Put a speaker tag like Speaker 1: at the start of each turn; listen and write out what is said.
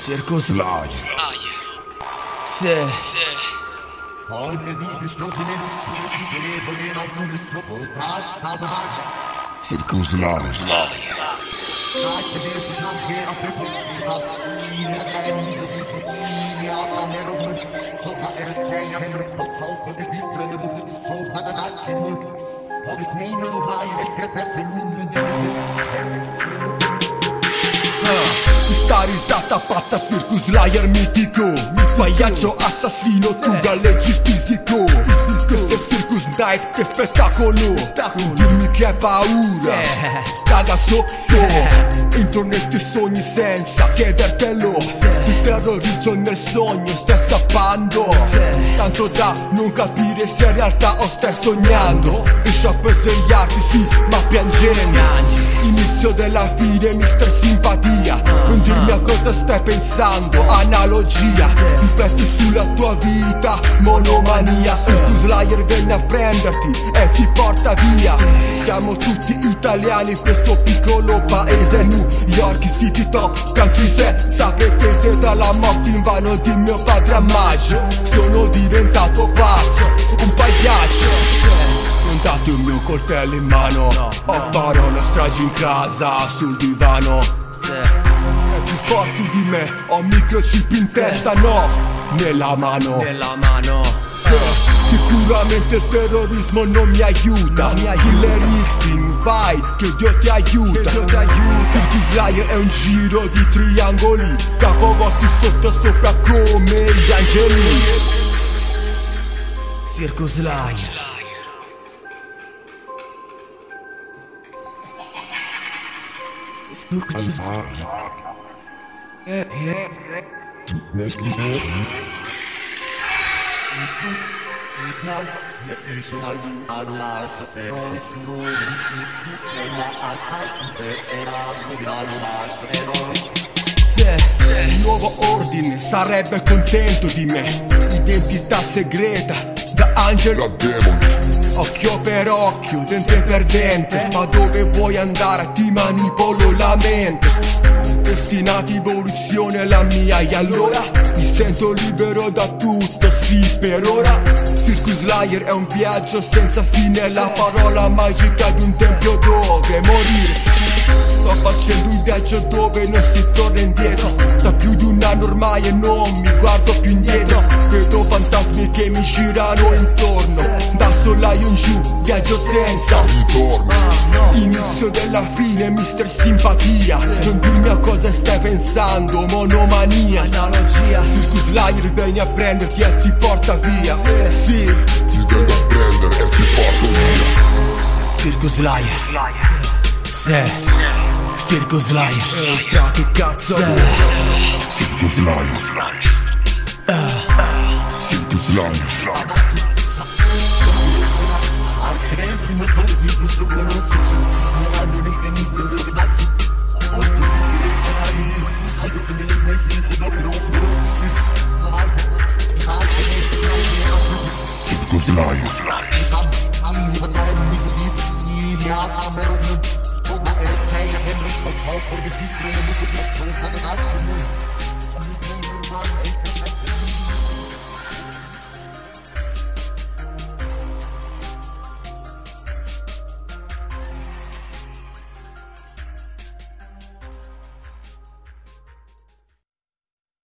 Speaker 1: Circus Live. Se. Circus Live.
Speaker 2: Har
Speaker 3: Questa risata pazza circus liar mitico. Pagliaccio assassino tu galleggi fisico. Questo è circus night che spettacolo. Non dirmi che hai paura. Caga sotto Intorno ai tuoi sogni senza chiedertelo. Ti terrorizzo nel sogno stai scappando Tanto da non capire se in realtà o stai sognando. Riesci a svegliarti sì ma piangendo. Inizio della fine, mister simpatia. Non dirmi a cosa stai pensando, analogia. Rifletti sulla tua vita, monomania. Circus Liar viene a prenderti e ti porta via. Siamo tutti italiani, questo piccolo paese. New York City top, country senza pretese Dalla morte in vano di mio padre a maggio diventato pazzo, un pagliaccio. Non date un mio coltello in mano O farò una strage in casa sul divano. È più forti di me Ho microchip in testa no Nella mano.
Speaker 1: Nella mano.
Speaker 3: Sì, Sicuramente il terrorismo non mi aiuta.
Speaker 1: Non mi aiuta.
Speaker 3: Killer Instinct vai che Dio ti aiuta.
Speaker 1: Dio ti aiuta.
Speaker 3: Circus Liar è un giro di triangoli Capovolti sotto sopra come gli angeli
Speaker 1: Circus Live.
Speaker 3: Se il nuovo ordine sarebbe contento di me Identità segreta da angelo. A demone. Occhio per occhio, dente per dente. Ma dove vuoi andare? Ti manipolo la mente. Destinati evoluzione la mia e allora? Mi sento libero da tutto, sì per ora. Circus Liar è un viaggio senza fine. La parola magica di un tempio dove morire. Sto facendo un viaggio dove non si torna indietro. Da più di un anno ormai e non mi guardo più indietro viaggio senza ritorno. Inizio della fine, mister simpatia. Non dirmi a cosa stai pensando, monomania.
Speaker 1: Analogia.
Speaker 3: Circus Liar vieni a prenderti e ti porta via. Sì,
Speaker 2: Ti vengo a prendere e ti porto via.
Speaker 1: Circus Liar. Se. Circus Liar.
Speaker 3: eh, fra che cazzo.
Speaker 2: Circus Liar Circus Liar Circus Liar
Speaker 4: Lion.